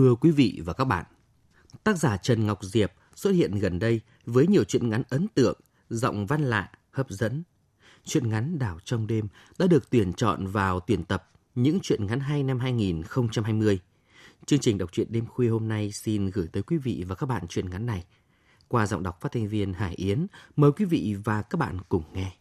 Thưa quý vị và các bạn, tác giả Trần Ngọc Diệp xuất hiện gần đây với nhiều chuyện ngắn ấn tượng, giọng văn lạ, hấp dẫn. Chuyện ngắn Đảo trong đêm đã được tuyển chọn vào tuyển tập những chuyện ngắn hay năm 2020. Chương trình đọc truyện đêm khuya hôm nay xin gửi tới quý vị và các bạn chuyện ngắn này. Qua giọng đọc phát thanh viên Hải Yến, mời quý vị và các bạn cùng nghe.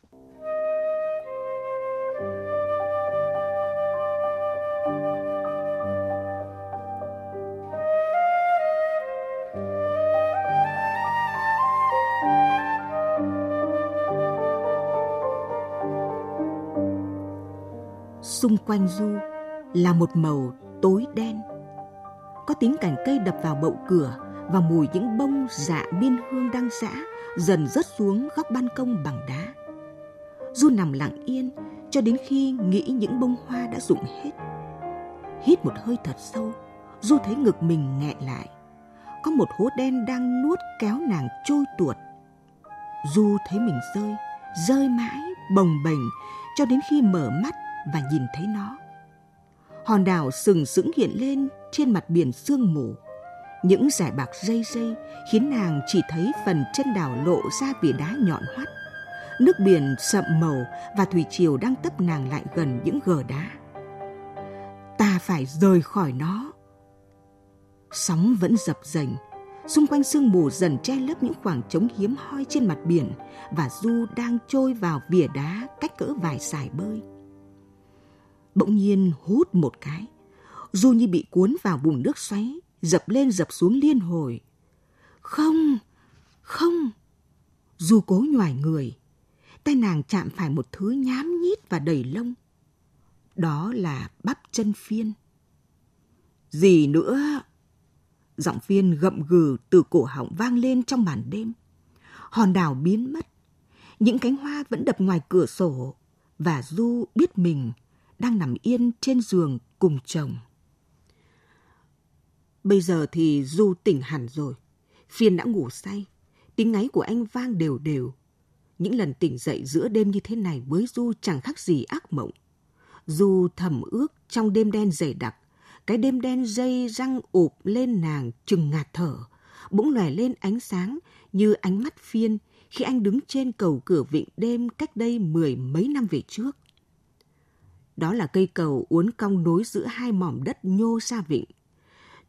Xung quanh du là một màu tối đen. Có tiếng cành cây đập vào bậu cửa và mùi những bông dạ biên hương đang giã dần rớt xuống góc ban công bằng đá. Du nằm lặng yên cho đến khi nghĩ những bông hoa đã rụng hết. Hít một hơi thật sâu, du thấy ngực mình nghẹn lại. Có một hố đen đang nuốt kéo nàng trôi tuột. Du thấy mình rơi rơi mãi bồng bềnh cho đến khi mở mắt và nhìn thấy nó. Hòn đảo sừng sững hiện lên trên mặt biển sương mù. Những giải bạc dây dây khiến nàng chỉ thấy phần chân đảo lộ ra vì đá nhọn hoắt. Nước biển sậm màu và thủy triều đang tấp nàng lại gần những gờ đá. Ta phải rời khỏi nó. Sóng vẫn dập dềnh, xung quanh sương mù dần che lấp những khoảng trống hiếm hoi trên mặt biển và Du đang trôi vào vỉa đá cách cỡ vài sải bơi bỗng nhiên hút một cái. Du như bị cuốn vào bùn nước xoáy, dập lên dập xuống liên hồi. Không, không. Du cố nhòi người. Tay nàng chạm phải một thứ nhám nhít và đầy lông. Đó là bắp chân phiên. Gì nữa? Giọng phiên gậm gừ từ cổ họng vang lên trong màn đêm. Hòn đảo biến mất. Những cánh hoa vẫn đập ngoài cửa sổ. Và Du biết mình đang nằm yên trên giường cùng chồng. Bây giờ thì Du tỉnh hẳn rồi. Phiên đã ngủ say. Tiếng ngáy của anh vang đều đều. Những lần tỉnh dậy giữa đêm như thế này với Du chẳng khác gì ác mộng. Du thầm ước trong đêm đen dày đặc, cái đêm đen dây răng ụp lên nàng chừng ngạt thở, bỗng lòe lên ánh sáng như ánh mắt phiên khi anh đứng trên cầu cửa vịnh đêm cách đây mười mấy năm về trước. Đó là cây cầu uốn cong nối giữa hai mỏm đất nhô ra vịnh.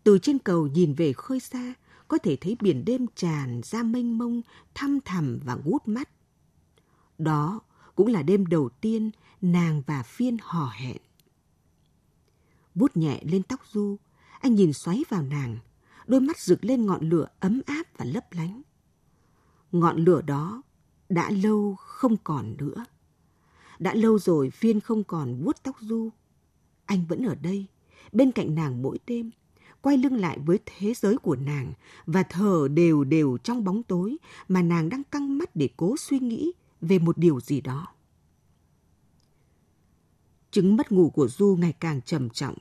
Từ trên cầu nhìn về khơi xa, có thể thấy biển đêm tràn ra mênh mông, thăm thẳm và ngút mắt. Đó cũng là đêm đầu tiên nàng và Phiên hò hẹn. Vút nhẹ lên tóc Du, anh nhìn xoáy vào nàng, đôi mắt rực lên ngọn lửa ấm áp và lấp lánh. Ngọn lửa đó đã lâu không còn nữa. Đã lâu rồi Phiên không còn vuốt tóc Du. Anh vẫn ở đây, bên cạnh nàng mỗi đêm, quay lưng lại với thế giới của nàng và thở đều đều trong bóng tối mà nàng đang căng mắt để cố suy nghĩ về một điều gì đó. Chứng mất ngủ của Du ngày càng trầm trọng.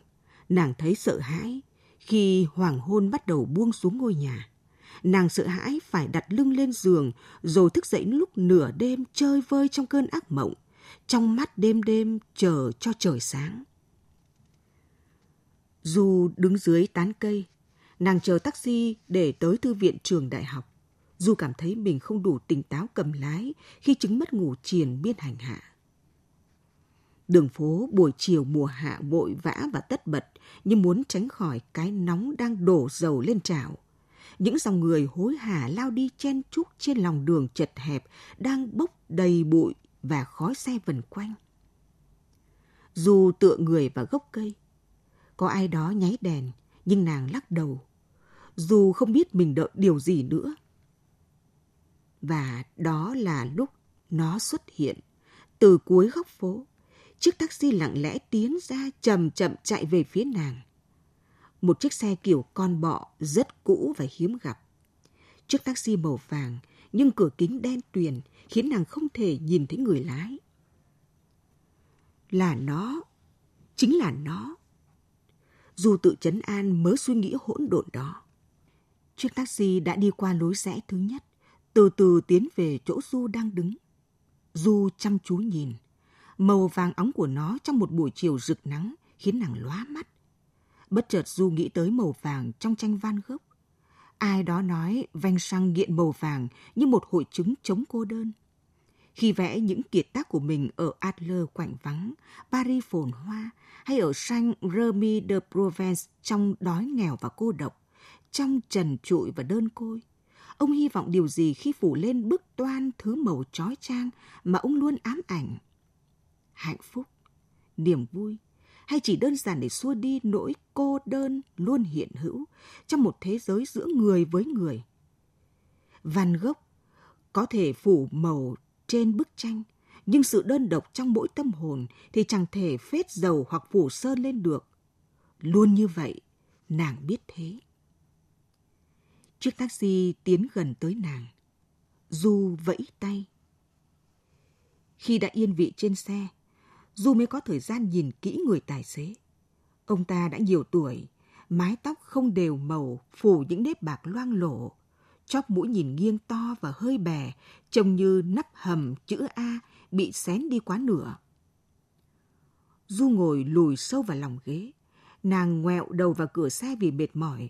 Nàng thấy sợ hãi khi hoàng hôn bắt đầu buông xuống ngôi nhà. Nàng sợ hãi phải đặt lưng lên giường rồi thức dậy lúc nửa đêm chơi vơi trong cơn ác mộng trong mắt đêm đêm chờ cho trời sáng. Du đứng dưới tán cây, nàng chờ taxi để tới thư viện trường đại học. Du cảm thấy mình không đủ tỉnh táo cầm lái khi chứng mất ngủ triền biên hành hạ. Đường phố buổi chiều mùa hạ vội vã và tất bật như muốn tránh khỏi cái nóng đang đổ dầu lên trào. những dòng người hối hả lao đi chen chúc trên lòng đường chật hẹp đang bốc đầy bụi và khói xe vần quanh. Dù tựa người vào gốc cây, có ai đó nháy đèn, nhưng nàng lắc đầu. Dù không biết mình đợi điều gì nữa. Và đó là lúc nó xuất hiện từ cuối góc phố. Chiếc taxi lặng lẽ tiến ra chậm chậm chạy về phía nàng. Một chiếc xe kiểu con bọ rất cũ và hiếm gặp. Chiếc taxi màu vàng nhưng cửa kính đen tuyền khiến nàng không thể nhìn thấy người lái. Là nó, chính là nó. Dù tự chấn an mớ suy nghĩ hỗn độn đó. Chiếc taxi đã đi qua lối rẽ thứ nhất, từ từ tiến về chỗ Du đang đứng. Du chăm chú nhìn. Màu vàng óng của nó trong một buổi chiều rực nắng khiến nàng lóa mắt. Bất chợt Du nghĩ tới màu vàng trong tranh Van gốc Ai đó nói vanh sang nghiện màu vàng như một hội chứng chống cô đơn. Khi vẽ những kiệt tác của mình ở Adler quạnh vắng, Paris phồn hoa hay ở Saint Remy de Provence trong đói nghèo và cô độc, trong trần trụi và đơn côi, ông hy vọng điều gì khi phủ lên bức toan thứ màu trói trang mà ông luôn ám ảnh? Hạnh phúc, niềm vui, hay chỉ đơn giản để xua đi nỗi cô đơn luôn hiện hữu trong một thế giới giữa người với người. Van Gogh có thể phủ màu trên bức tranh, nhưng sự đơn độc trong mỗi tâm hồn thì chẳng thể phết dầu hoặc phủ sơn lên được. Luôn như vậy, nàng biết thế. Chiếc taxi tiến gần tới nàng. Du vẫy tay. Khi đã yên vị trên xe, Du mới có thời gian nhìn kỹ người tài xế. Ông ta đã nhiều tuổi, mái tóc không đều màu, phủ những nếp bạc loang lổ. Chóp mũi nhìn nghiêng to và hơi bè, trông như nắp hầm chữ A bị xén đi quá nửa. Du ngồi lùi sâu vào lòng ghế. Nàng ngoẹo đầu vào cửa xe vì mệt mỏi.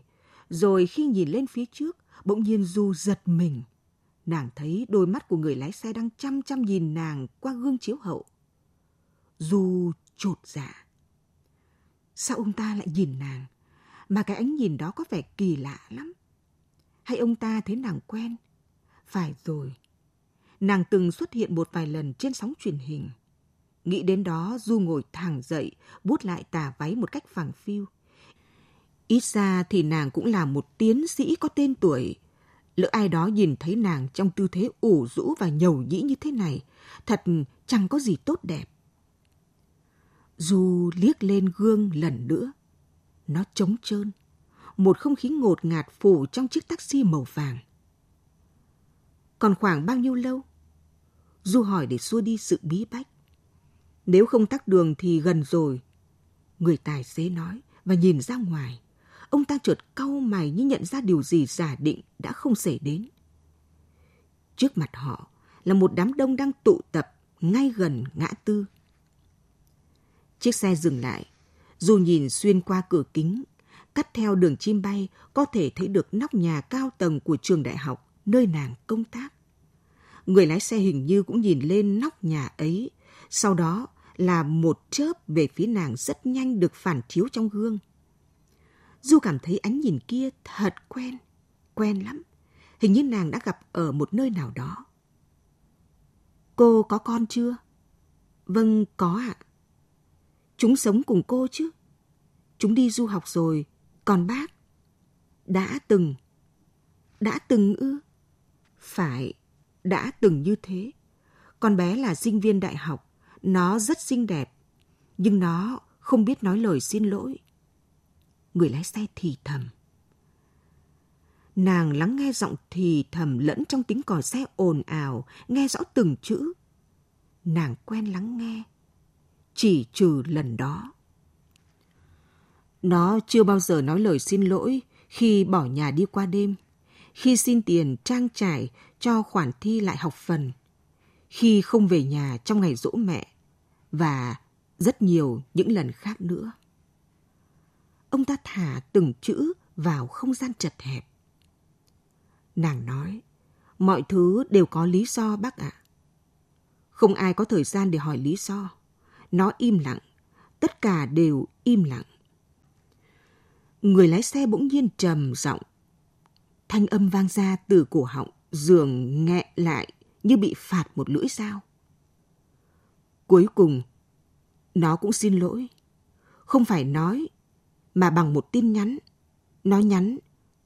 Rồi khi nhìn lên phía trước, bỗng nhiên Du giật mình. Nàng thấy đôi mắt của người lái xe đang chăm chăm nhìn nàng qua gương chiếu hậu dù trột dạ. Sao ông ta lại nhìn nàng? Mà cái ánh nhìn đó có vẻ kỳ lạ lắm. Hay ông ta thấy nàng quen? Phải rồi. Nàng từng xuất hiện một vài lần trên sóng truyền hình. Nghĩ đến đó, Du ngồi thẳng dậy, bút lại tà váy một cách phẳng phiu. Ít ra thì nàng cũng là một tiến sĩ có tên tuổi. Lỡ ai đó nhìn thấy nàng trong tư thế ủ rũ và nhầu nhĩ như thế này, thật chẳng có gì tốt đẹp. Du liếc lên gương lần nữa. Nó trống trơn. Một không khí ngột ngạt phủ trong chiếc taxi màu vàng. Còn khoảng bao nhiêu lâu? Du hỏi để xua đi sự bí bách. Nếu không tắt đường thì gần rồi. Người tài xế nói và nhìn ra ngoài. Ông ta chợt cau mày như nhận ra điều gì giả định đã không xảy đến. Trước mặt họ là một đám đông đang tụ tập ngay gần ngã tư. Chiếc xe dừng lại. Dù nhìn xuyên qua cửa kính, cắt theo đường chim bay, có thể thấy được nóc nhà cao tầng của trường đại học, nơi nàng công tác. Người lái xe hình như cũng nhìn lên nóc nhà ấy, sau đó là một chớp về phía nàng rất nhanh được phản chiếu trong gương. Du cảm thấy ánh nhìn kia thật quen, quen lắm. Hình như nàng đã gặp ở một nơi nào đó. Cô có con chưa? Vâng, có ạ. À. Chúng sống cùng cô chứ. Chúng đi du học rồi, còn bác? Đã từng. Đã từng ư? Phải, đã từng như thế. Con bé là sinh viên đại học, nó rất xinh đẹp, nhưng nó không biết nói lời xin lỗi. Người lái xe thì thầm. Nàng lắng nghe giọng thì thầm lẫn trong tiếng còi xe ồn ào, nghe rõ từng chữ. Nàng quen lắng nghe, chỉ trừ lần đó. Nó chưa bao giờ nói lời xin lỗi khi bỏ nhà đi qua đêm, khi xin tiền trang trải cho khoản thi lại học phần, khi không về nhà trong ngày dỗ mẹ và rất nhiều những lần khác nữa. Ông ta thả từng chữ vào không gian chật hẹp. Nàng nói, mọi thứ đều có lý do bác ạ. Không ai có thời gian để hỏi lý do. Nó im lặng, tất cả đều im lặng. Người lái xe bỗng nhiên trầm giọng. Thanh âm vang ra từ cổ họng, giường nghẹn lại như bị phạt một lưỡi dao. Cuối cùng, nó cũng xin lỗi. Không phải nói, mà bằng một tin nhắn. Nó nhắn,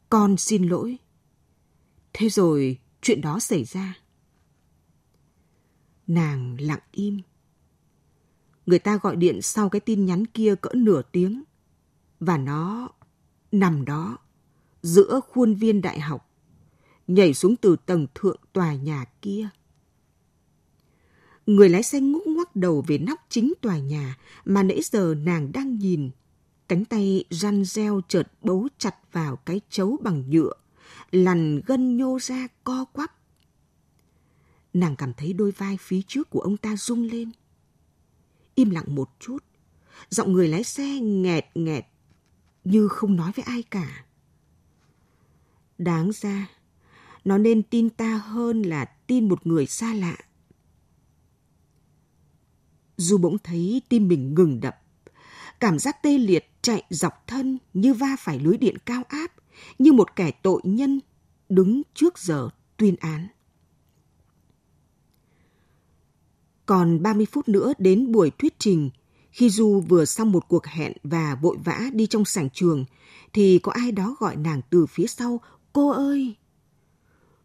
con xin lỗi. Thế rồi chuyện đó xảy ra. Nàng lặng im. Người ta gọi điện sau cái tin nhắn kia cỡ nửa tiếng. Và nó nằm đó, giữa khuôn viên đại học, nhảy xuống từ tầng thượng tòa nhà kia. Người lái xe ngúc ngoắc đầu về nóc chính tòa nhà mà nãy giờ nàng đang nhìn. Cánh tay răn reo chợt bấu chặt vào cái chấu bằng nhựa, lằn gân nhô ra co quắp. Nàng cảm thấy đôi vai phía trước của ông ta rung lên. Im lặng một chút, giọng người lái xe nghẹt nghẹt như không nói với ai cả. Đáng ra, nó nên tin ta hơn là tin một người xa lạ. Du bỗng thấy tim mình ngừng đập. Cảm giác tê liệt chạy dọc thân như va phải lưới điện cao áp, như một kẻ tội nhân đứng trước giờ tuyên án. Còn 30 phút nữa đến buổi thuyết trình, khi Du vừa xong một cuộc hẹn và vội vã đi trong sảnh trường, thì có ai đó gọi nàng từ phía sau, cô ơi!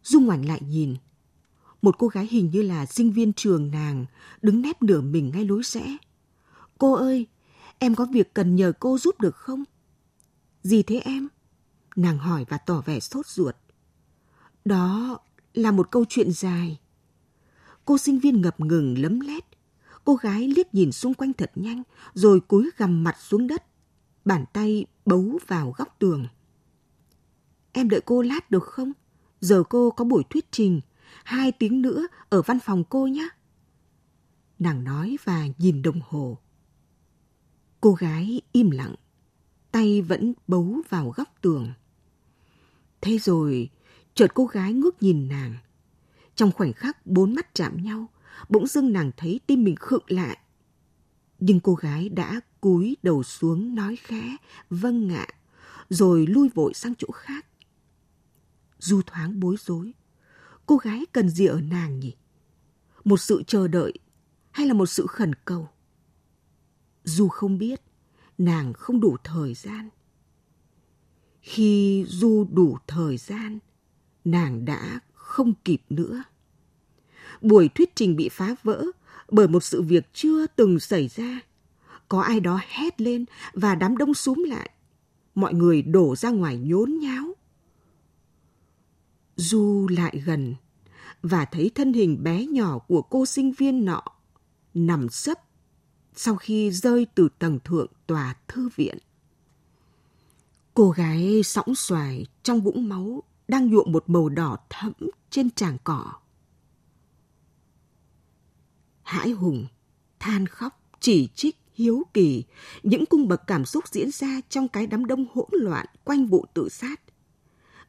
Du ngoảnh lại nhìn, một cô gái hình như là sinh viên trường nàng, đứng nép nửa mình ngay lối rẽ. Cô ơi, em có việc cần nhờ cô giúp được không? Gì thế em? Nàng hỏi và tỏ vẻ sốt ruột. Đó là một câu chuyện dài. Cô sinh viên ngập ngừng lấm lét. Cô gái liếc nhìn xung quanh thật nhanh, rồi cúi gằm mặt xuống đất. Bàn tay bấu vào góc tường. Em đợi cô lát được không? Giờ cô có buổi thuyết trình hai tiếng nữa ở văn phòng cô nhé. Nàng nói và nhìn đồng hồ. Cô gái im lặng, tay vẫn bấu vào góc tường. Thế rồi, chợt cô gái ngước nhìn nàng. Trong khoảnh khắc bốn mắt chạm nhau, bỗng dưng nàng thấy tim mình khựng lại. Nhưng cô gái đã cúi đầu xuống nói khẽ, vâng ngạ, rồi lui vội sang chỗ khác. Du thoáng bối rối cô gái cần gì ở nàng nhỉ? Một sự chờ đợi hay là một sự khẩn cầu? Dù không biết, nàng không đủ thời gian. Khi Du đủ thời gian, nàng đã không kịp nữa. Buổi thuyết trình bị phá vỡ bởi một sự việc chưa từng xảy ra. Có ai đó hét lên và đám đông súm lại. Mọi người đổ ra ngoài nhốn nháo. Du lại gần và thấy thân hình bé nhỏ của cô sinh viên nọ nằm sấp sau khi rơi từ tầng thượng tòa thư viện. Cô gái sõng xoài trong vũng máu đang nhuộm một màu đỏ thẫm trên tràng cỏ. Hãi hùng, than khóc, chỉ trích, hiếu kỳ, những cung bậc cảm xúc diễn ra trong cái đám đông hỗn loạn quanh vụ tự sát.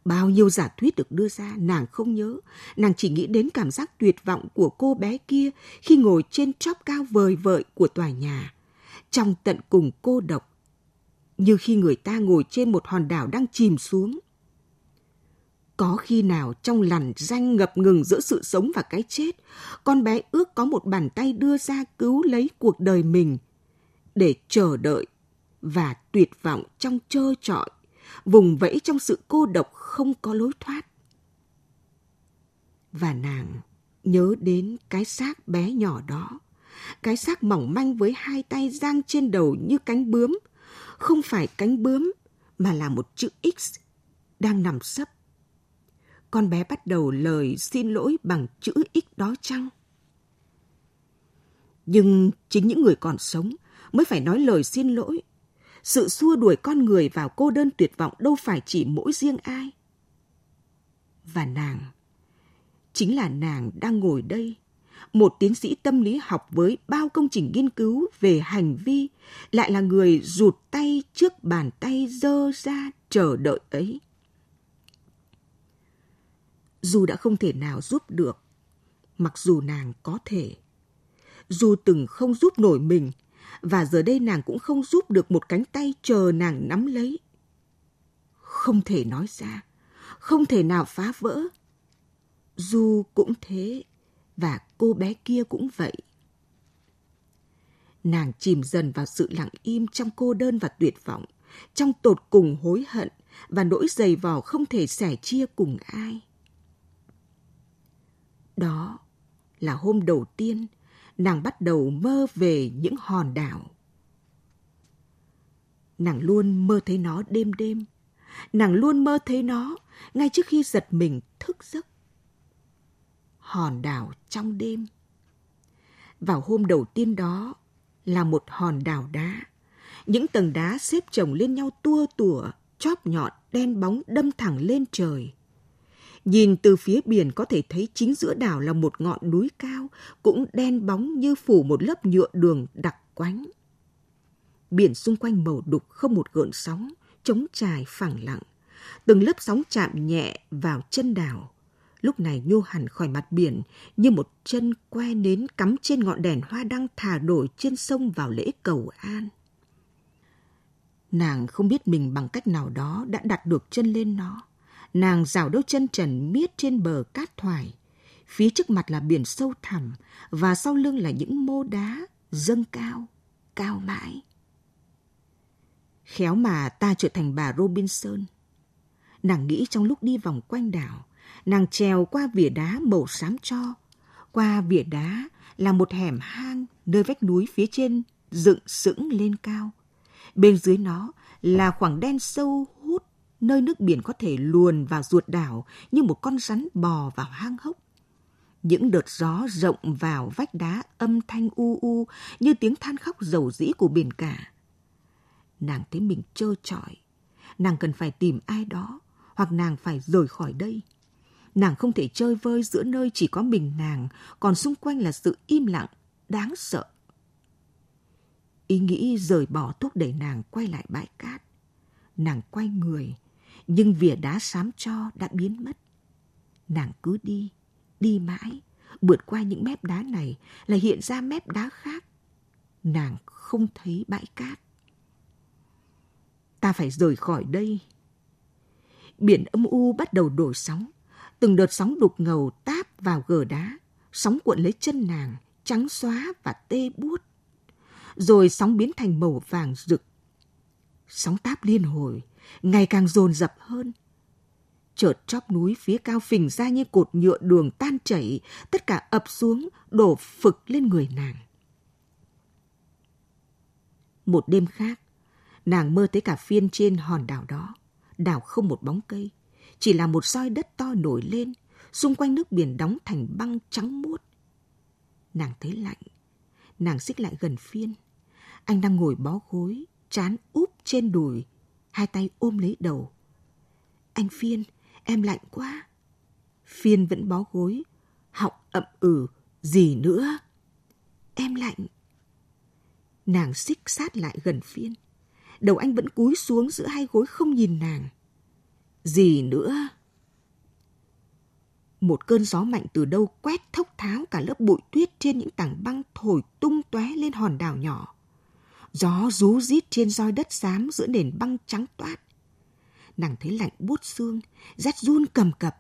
Bao nhiêu giả thuyết được đưa ra, nàng không nhớ. Nàng chỉ nghĩ đến cảm giác tuyệt vọng của cô bé kia khi ngồi trên chóp cao vời vợi của tòa nhà. Trong tận cùng cô độc, như khi người ta ngồi trên một hòn đảo đang chìm xuống. Có khi nào trong lằn danh ngập ngừng giữa sự sống và cái chết, con bé ước có một bàn tay đưa ra cứu lấy cuộc đời mình để chờ đợi và tuyệt vọng trong trơ trọi vùng vẫy trong sự cô độc không có lối thoát. Và nàng nhớ đến cái xác bé nhỏ đó, cái xác mỏng manh với hai tay giang trên đầu như cánh bướm, không phải cánh bướm mà là một chữ X đang nằm sấp. Con bé bắt đầu lời xin lỗi bằng chữ X đó chăng? Nhưng chính những người còn sống mới phải nói lời xin lỗi sự xua đuổi con người vào cô đơn tuyệt vọng đâu phải chỉ mỗi riêng ai. Và nàng, chính là nàng đang ngồi đây, một tiến sĩ tâm lý học với bao công trình nghiên cứu về hành vi, lại là người rụt tay trước bàn tay dơ ra chờ đợi ấy. Dù đã không thể nào giúp được, mặc dù nàng có thể, dù từng không giúp nổi mình, và giờ đây nàng cũng không giúp được một cánh tay chờ nàng nắm lấy. Không thể nói ra, không thể nào phá vỡ. Du cũng thế, và cô bé kia cũng vậy. Nàng chìm dần vào sự lặng im trong cô đơn và tuyệt vọng, trong tột cùng hối hận và nỗi dày vò không thể sẻ chia cùng ai. Đó là hôm đầu tiên nàng bắt đầu mơ về những hòn đảo. Nàng luôn mơ thấy nó đêm đêm. Nàng luôn mơ thấy nó ngay trước khi giật mình thức giấc. Hòn đảo trong đêm. Vào hôm đầu tiên đó là một hòn đảo đá. Những tầng đá xếp chồng lên nhau tua tủa, chóp nhọn, đen bóng đâm thẳng lên trời. Nhìn từ phía biển có thể thấy chính giữa đảo là một ngọn núi cao, cũng đen bóng như phủ một lớp nhựa đường đặc quánh. Biển xung quanh màu đục không một gợn sóng, trống trải phẳng lặng. Từng lớp sóng chạm nhẹ vào chân đảo. Lúc này nhô hẳn khỏi mặt biển như một chân que nến cắm trên ngọn đèn hoa đăng thả đổi trên sông vào lễ cầu an. Nàng không biết mình bằng cách nào đó đã đặt được chân lên nó nàng rào đôi chân trần miết trên bờ cát thoải. Phía trước mặt là biển sâu thẳm và sau lưng là những mô đá dâng cao, cao mãi. Khéo mà ta trở thành bà Robinson. Nàng nghĩ trong lúc đi vòng quanh đảo, nàng trèo qua vỉa đá màu xám cho. Qua vỉa đá là một hẻm hang nơi vách núi phía trên dựng sững lên cao. Bên dưới nó là khoảng đen sâu nơi nước biển có thể luồn vào ruột đảo như một con rắn bò vào hang hốc. Những đợt gió rộng vào vách đá âm thanh u u như tiếng than khóc dầu dĩ của biển cả. Nàng thấy mình trơ trọi. Nàng cần phải tìm ai đó hoặc nàng phải rời khỏi đây. Nàng không thể chơi vơi giữa nơi chỉ có mình nàng, còn xung quanh là sự im lặng, đáng sợ. Ý nghĩ rời bỏ thúc đẩy nàng quay lại bãi cát. Nàng quay người, nhưng vỉa đá xám cho đã biến mất. Nàng cứ đi, đi mãi, vượt qua những mép đá này là hiện ra mép đá khác. Nàng không thấy bãi cát. Ta phải rời khỏi đây. Biển âm u bắt đầu đổi sóng. Từng đợt sóng đục ngầu táp vào gờ đá. Sóng cuộn lấy chân nàng, trắng xóa và tê buốt. Rồi sóng biến thành màu vàng rực. Sóng táp liên hồi, ngày càng dồn dập hơn. Chợt chóp núi phía cao phình ra như cột nhựa đường tan chảy, tất cả ập xuống, đổ phực lên người nàng. Một đêm khác, nàng mơ thấy cả phiên trên hòn đảo đó. Đảo không một bóng cây, chỉ là một soi đất to nổi lên, xung quanh nước biển đóng thành băng trắng muốt. Nàng thấy lạnh, nàng xích lại gần phiên. Anh đang ngồi bó gối, chán úp trên đùi, hai tay ôm lấy đầu. Anh Phiên, em lạnh quá. Phiên vẫn bó gối, họng ậm ừ, gì nữa? Em lạnh. Nàng xích sát lại gần Phiên. Đầu anh vẫn cúi xuống giữa hai gối không nhìn nàng. Gì nữa? Một cơn gió mạnh từ đâu quét thốc tháo cả lớp bụi tuyết trên những tảng băng thổi tung tóe lên hòn đảo nhỏ. Gió rú rít trên roi đất xám giữa nền băng trắng toát. Nàng thấy lạnh buốt xương, rét run cầm cập.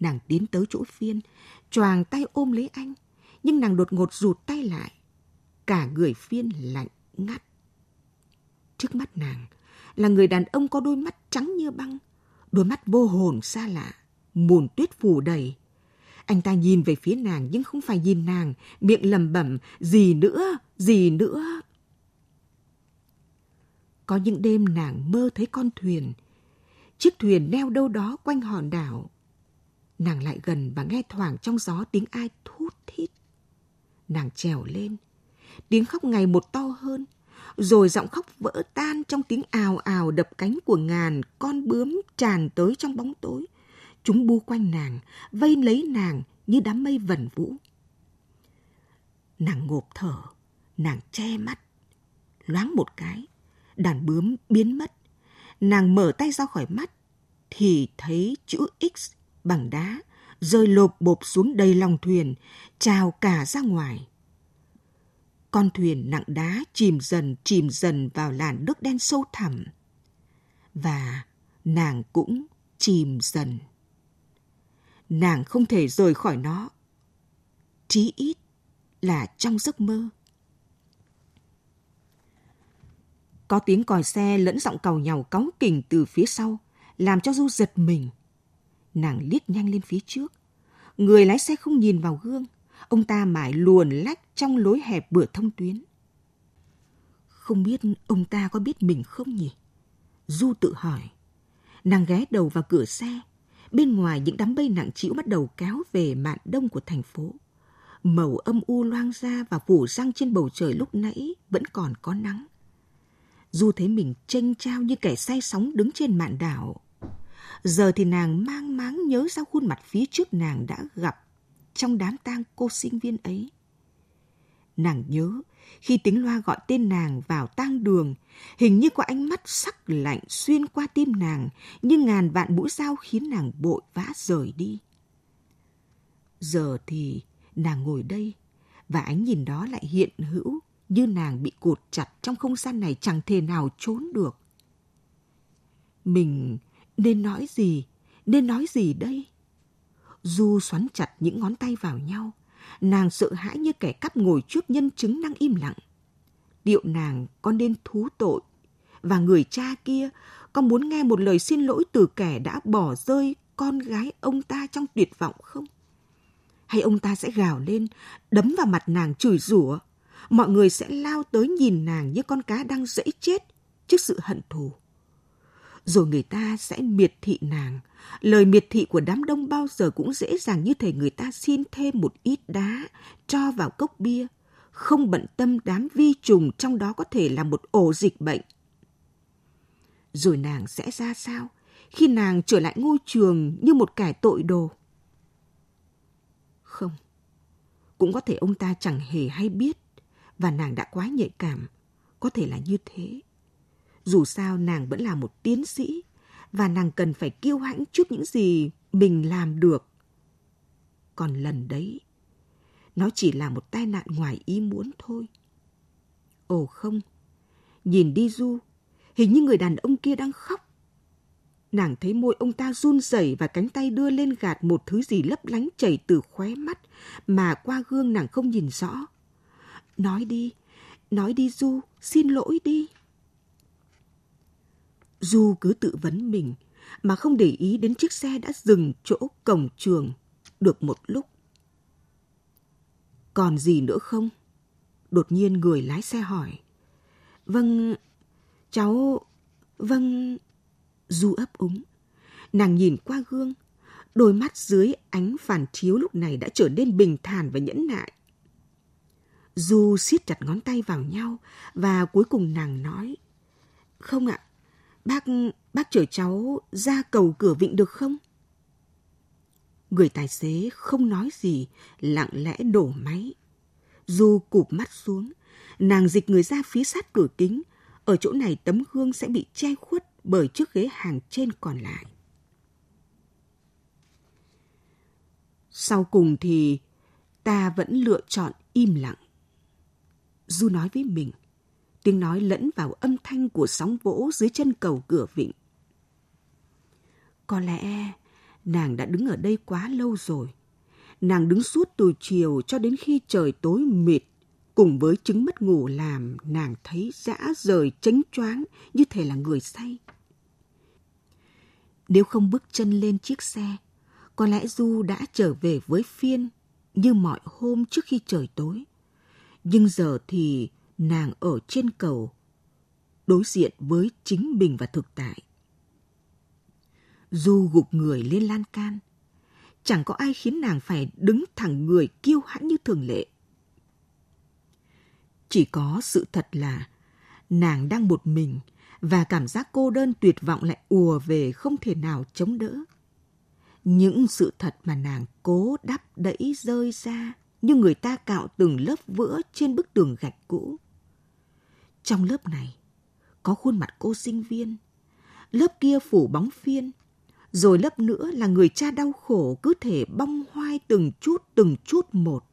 Nàng tiến tới chỗ phiên, choàng tay ôm lấy anh, nhưng nàng đột ngột rụt tay lại. Cả người phiên lạnh ngắt. Trước mắt nàng là người đàn ông có đôi mắt trắng như băng, đôi mắt vô hồn xa lạ, mùn tuyết phủ đầy. Anh ta nhìn về phía nàng nhưng không phải nhìn nàng, miệng lầm bẩm, gì nữa, gì nữa. Có những đêm nàng mơ thấy con thuyền. Chiếc thuyền neo đâu đó quanh hòn đảo. Nàng lại gần và nghe thoảng trong gió tiếng ai thút thít. Nàng trèo lên. Tiếng khóc ngày một to hơn. Rồi giọng khóc vỡ tan trong tiếng ào ào đập cánh của ngàn con bướm tràn tới trong bóng tối. Chúng bu quanh nàng, vây lấy nàng như đám mây vần vũ. Nàng ngộp thở, nàng che mắt. Loáng một cái, đàn bướm biến mất. Nàng mở tay ra khỏi mắt, thì thấy chữ X bằng đá rơi lộp bộp xuống đầy lòng thuyền, trào cả ra ngoài. Con thuyền nặng đá chìm dần chìm dần vào làn nước đen sâu thẳm. Và nàng cũng chìm dần. Nàng không thể rời khỏi nó. Chí ít là trong giấc mơ. Có tiếng còi xe lẫn giọng cầu nhàu cáu kỉnh từ phía sau, làm cho Du giật mình. Nàng liếc nhanh lên phía trước. Người lái xe không nhìn vào gương. Ông ta mãi luồn lách trong lối hẹp bữa thông tuyến. Không biết ông ta có biết mình không nhỉ? Du tự hỏi. Nàng ghé đầu vào cửa xe. Bên ngoài những đám mây nặng trĩu bắt đầu kéo về mạn đông của thành phố. Màu âm u loang ra và phủ răng trên bầu trời lúc nãy vẫn còn có nắng. Du thấy mình tranh trao như kẻ say sóng đứng trên mạn đảo. Giờ thì nàng mang máng nhớ ra khuôn mặt phía trước nàng đã gặp trong đám tang cô sinh viên ấy. Nàng nhớ khi tiếng loa gọi tên nàng vào tang đường, hình như có ánh mắt sắc lạnh xuyên qua tim nàng như ngàn vạn mũi dao khiến nàng bội vã rời đi. Giờ thì nàng ngồi đây và ánh nhìn đó lại hiện hữu như nàng bị cột chặt trong không gian này chẳng thể nào trốn được. Mình nên nói gì? Nên nói gì đây? Du xoắn chặt những ngón tay vào nhau. Nàng sợ hãi như kẻ cắp ngồi trước nhân chứng đang im lặng. Điệu nàng có nên thú tội? Và người cha kia có muốn nghe một lời xin lỗi từ kẻ đã bỏ rơi con gái ông ta trong tuyệt vọng không? Hay ông ta sẽ gào lên, đấm vào mặt nàng chửi rủa mọi người sẽ lao tới nhìn nàng như con cá đang dẫy chết trước sự hận thù. Rồi người ta sẽ miệt thị nàng. Lời miệt thị của đám đông bao giờ cũng dễ dàng như thể người ta xin thêm một ít đá cho vào cốc bia, không bận tâm đám vi trùng trong đó có thể là một ổ dịch bệnh. Rồi nàng sẽ ra sao khi nàng trở lại ngôi trường như một kẻ tội đồ? Không, cũng có thể ông ta chẳng hề hay biết và nàng đã quá nhạy cảm, có thể là như thế. Dù sao nàng vẫn là một tiến sĩ và nàng cần phải kiêu hãnh trước những gì mình làm được. Còn lần đấy, nó chỉ là một tai nạn ngoài ý muốn thôi. Ồ không, nhìn đi Du, hình như người đàn ông kia đang khóc. Nàng thấy môi ông ta run rẩy và cánh tay đưa lên gạt một thứ gì lấp lánh chảy từ khóe mắt mà qua gương nàng không nhìn rõ. Nói đi, nói đi Du, xin lỗi đi. Du cứ tự vấn mình mà không để ý đến chiếc xe đã dừng chỗ cổng trường được một lúc. Còn gì nữa không? Đột nhiên người lái xe hỏi. Vâng, cháu... Vâng... Du ấp úng. Nàng nhìn qua gương. Đôi mắt dưới ánh phản chiếu lúc này đã trở nên bình thản và nhẫn nại. Du siết chặt ngón tay vào nhau và cuối cùng nàng nói. Không ạ, bác, bác chở cháu ra cầu cửa vịnh được không? Người tài xế không nói gì, lặng lẽ đổ máy. Du cụp mắt xuống, nàng dịch người ra phía sát cửa kính. Ở chỗ này tấm gương sẽ bị che khuất bởi chiếc ghế hàng trên còn lại. Sau cùng thì ta vẫn lựa chọn im lặng. Du nói với mình. Tiếng nói lẫn vào âm thanh của sóng vỗ dưới chân cầu cửa vịnh. Có lẽ nàng đã đứng ở đây quá lâu rồi. Nàng đứng suốt từ chiều cho đến khi trời tối mịt, cùng với chứng mất ngủ làm nàng thấy dã rời chánh choáng như thể là người say. Nếu không bước chân lên chiếc xe, có lẽ Du đã trở về với phiên như mọi hôm trước khi trời tối. Nhưng giờ thì nàng ở trên cầu, đối diện với chính mình và thực tại. Du gục người lên lan can, chẳng có ai khiến nàng phải đứng thẳng người kiêu hãnh như thường lệ. Chỉ có sự thật là nàng đang một mình và cảm giác cô đơn tuyệt vọng lại ùa về không thể nào chống đỡ. Những sự thật mà nàng cố đắp đẩy rơi ra như người ta cạo từng lớp vữa trên bức tường gạch cũ. Trong lớp này, có khuôn mặt cô sinh viên, lớp kia phủ bóng phiên, rồi lớp nữa là người cha đau khổ cứ thể bong hoai từng chút từng chút một.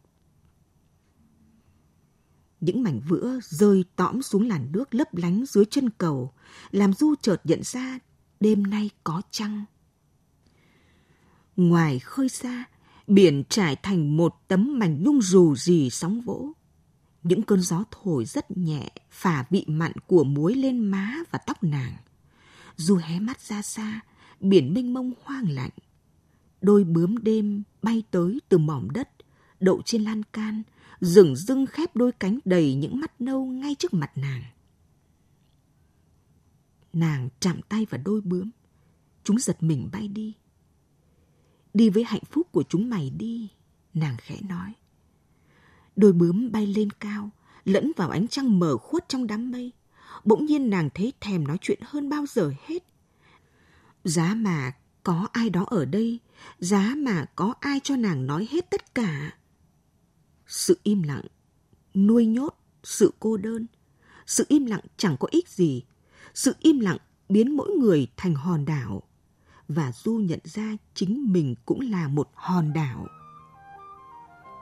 Những mảnh vữa rơi tõm xuống làn nước lấp lánh dưới chân cầu, làm Du chợt nhận ra đêm nay có trăng. Ngoài khơi xa, biển trải thành một tấm mảnh nhung rù rì sóng vỗ. Những cơn gió thổi rất nhẹ, phả vị mặn của muối lên má và tóc nàng. Dù hé mắt ra xa, biển mênh mông hoang lạnh. Đôi bướm đêm bay tới từ mỏm đất, đậu trên lan can, rừng rưng khép đôi cánh đầy những mắt nâu ngay trước mặt nàng. Nàng chạm tay vào đôi bướm, chúng giật mình bay đi. Đi với hạnh phúc của chúng mày đi, nàng khẽ nói. Đôi bướm bay lên cao, lẫn vào ánh trăng mờ khuất trong đám mây. Bỗng nhiên nàng thấy thèm nói chuyện hơn bao giờ hết. Giá mà có ai đó ở đây, giá mà có ai cho nàng nói hết tất cả. Sự im lặng, nuôi nhốt, sự cô đơn. Sự im lặng chẳng có ích gì. Sự im lặng biến mỗi người thành hòn đảo. Và Du nhận ra chính mình cũng là một hòn đảo.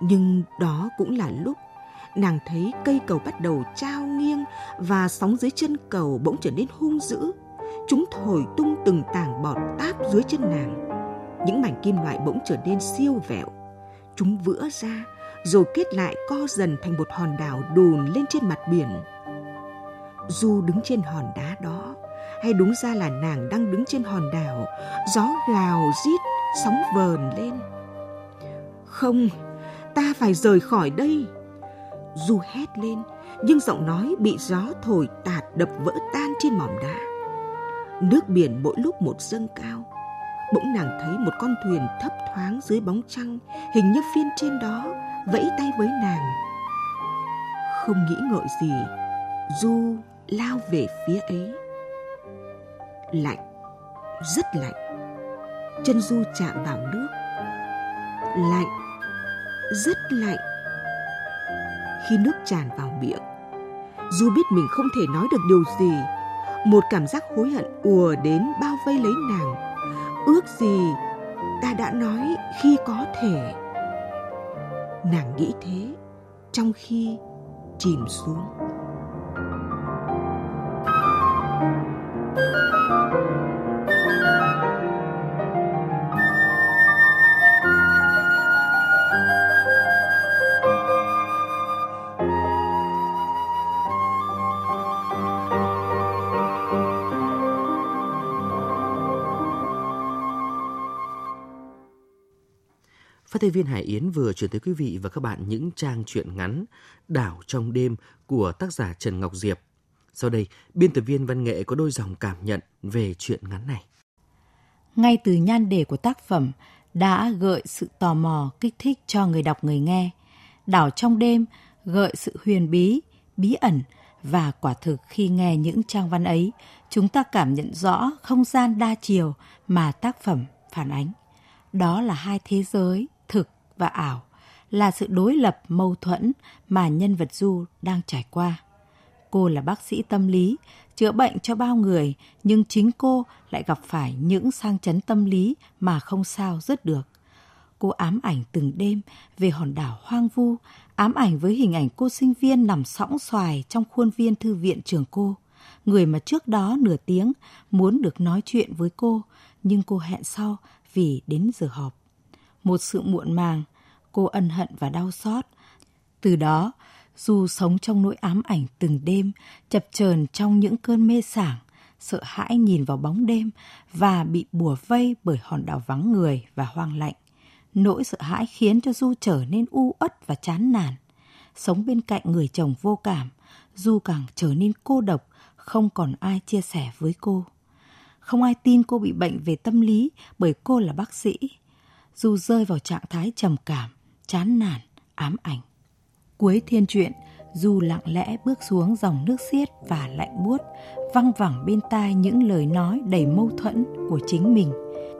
Nhưng đó cũng là lúc nàng thấy cây cầu bắt đầu trao nghiêng và sóng dưới chân cầu bỗng trở nên hung dữ. Chúng thổi tung từng tảng bọt táp dưới chân nàng. Những mảnh kim loại bỗng trở nên siêu vẹo. Chúng vỡ ra, rồi kết lại co dần thành một hòn đảo đùn lên trên mặt biển. Du đứng trên hòn đá hay đúng ra là nàng đang đứng trên hòn đảo, gió gào rít, sóng vờn lên. Không, ta phải rời khỏi đây. Du hét lên, nhưng giọng nói bị gió thổi tạt đập vỡ tan trên mỏm đá. Nước biển mỗi lúc một dâng cao. Bỗng nàng thấy một con thuyền thấp thoáng dưới bóng trăng, hình như phiên trên đó vẫy tay với nàng. Không nghĩ ngợi gì, Du lao về phía ấy. Lạnh, rất lạnh. Chân Du chạm vào nước. Lạnh, rất lạnh. Khi nước tràn vào miệng, Du biết mình không thể nói được điều gì. Một cảm giác hối hận ùa đến bao vây lấy nàng. Ước gì ta đã nói khi có thể. Nàng nghĩ thế trong khi chìm xuống. Phát thanh viên Hải Yến vừa chuyển tới quý vị và các bạn những trang truyện ngắn Đảo trong đêm của tác giả Trần Ngọc Diệp. Sau đây, biên tập viên văn nghệ có đôi dòng cảm nhận về chuyện ngắn này. Ngay từ nhan đề của tác phẩm đã gợi sự tò mò, kích thích cho người đọc người nghe. Đảo trong đêm gợi sự huyền bí, bí ẩn và quả thực khi nghe những trang văn ấy, chúng ta cảm nhận rõ không gian đa chiều mà tác phẩm phản ánh. Đó là hai thế giới thực và ảo, là sự đối lập mâu thuẫn mà nhân vật Du đang trải qua. Cô là bác sĩ tâm lý, chữa bệnh cho bao người, nhưng chính cô lại gặp phải những sang chấn tâm lý mà không sao dứt được. Cô ám ảnh từng đêm về hòn đảo hoang vu, ám ảnh với hình ảnh cô sinh viên nằm sõng xoài trong khuôn viên thư viện trường cô. Người mà trước đó nửa tiếng muốn được nói chuyện với cô, nhưng cô hẹn sau vì đến giờ họp một sự muộn màng, cô ân hận và đau xót. Từ đó, dù sống trong nỗi ám ảnh từng đêm, chập chờn trong những cơn mê sảng, sợ hãi nhìn vào bóng đêm và bị bùa vây bởi hòn đảo vắng người và hoang lạnh. Nỗi sợ hãi khiến cho Du trở nên u uất và chán nản. Sống bên cạnh người chồng vô cảm, Du càng trở nên cô độc, không còn ai chia sẻ với cô. Không ai tin cô bị bệnh về tâm lý bởi cô là bác sĩ. Du rơi vào trạng thái trầm cảm, chán nản, ám ảnh. Cuối thiên truyện, Du lặng lẽ bước xuống dòng nước xiết và lạnh buốt, văng vẳng bên tai những lời nói đầy mâu thuẫn của chính mình.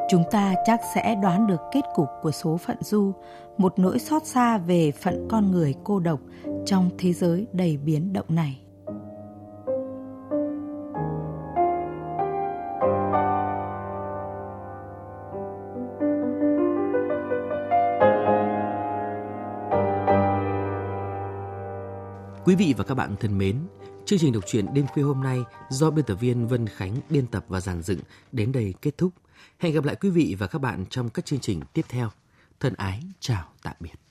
Chúng ta chắc sẽ đoán được kết cục của số phận Du, một nỗi xót xa về phận con người cô độc trong thế giới đầy biến động này. Quý vị và các bạn thân mến, chương trình đọc truyện đêm khuya hôm nay do biên tập viên Vân Khánh biên tập và giàn dựng đến đây kết thúc. Hẹn gặp lại quý vị và các bạn trong các chương trình tiếp theo. Thân ái, chào tạm biệt.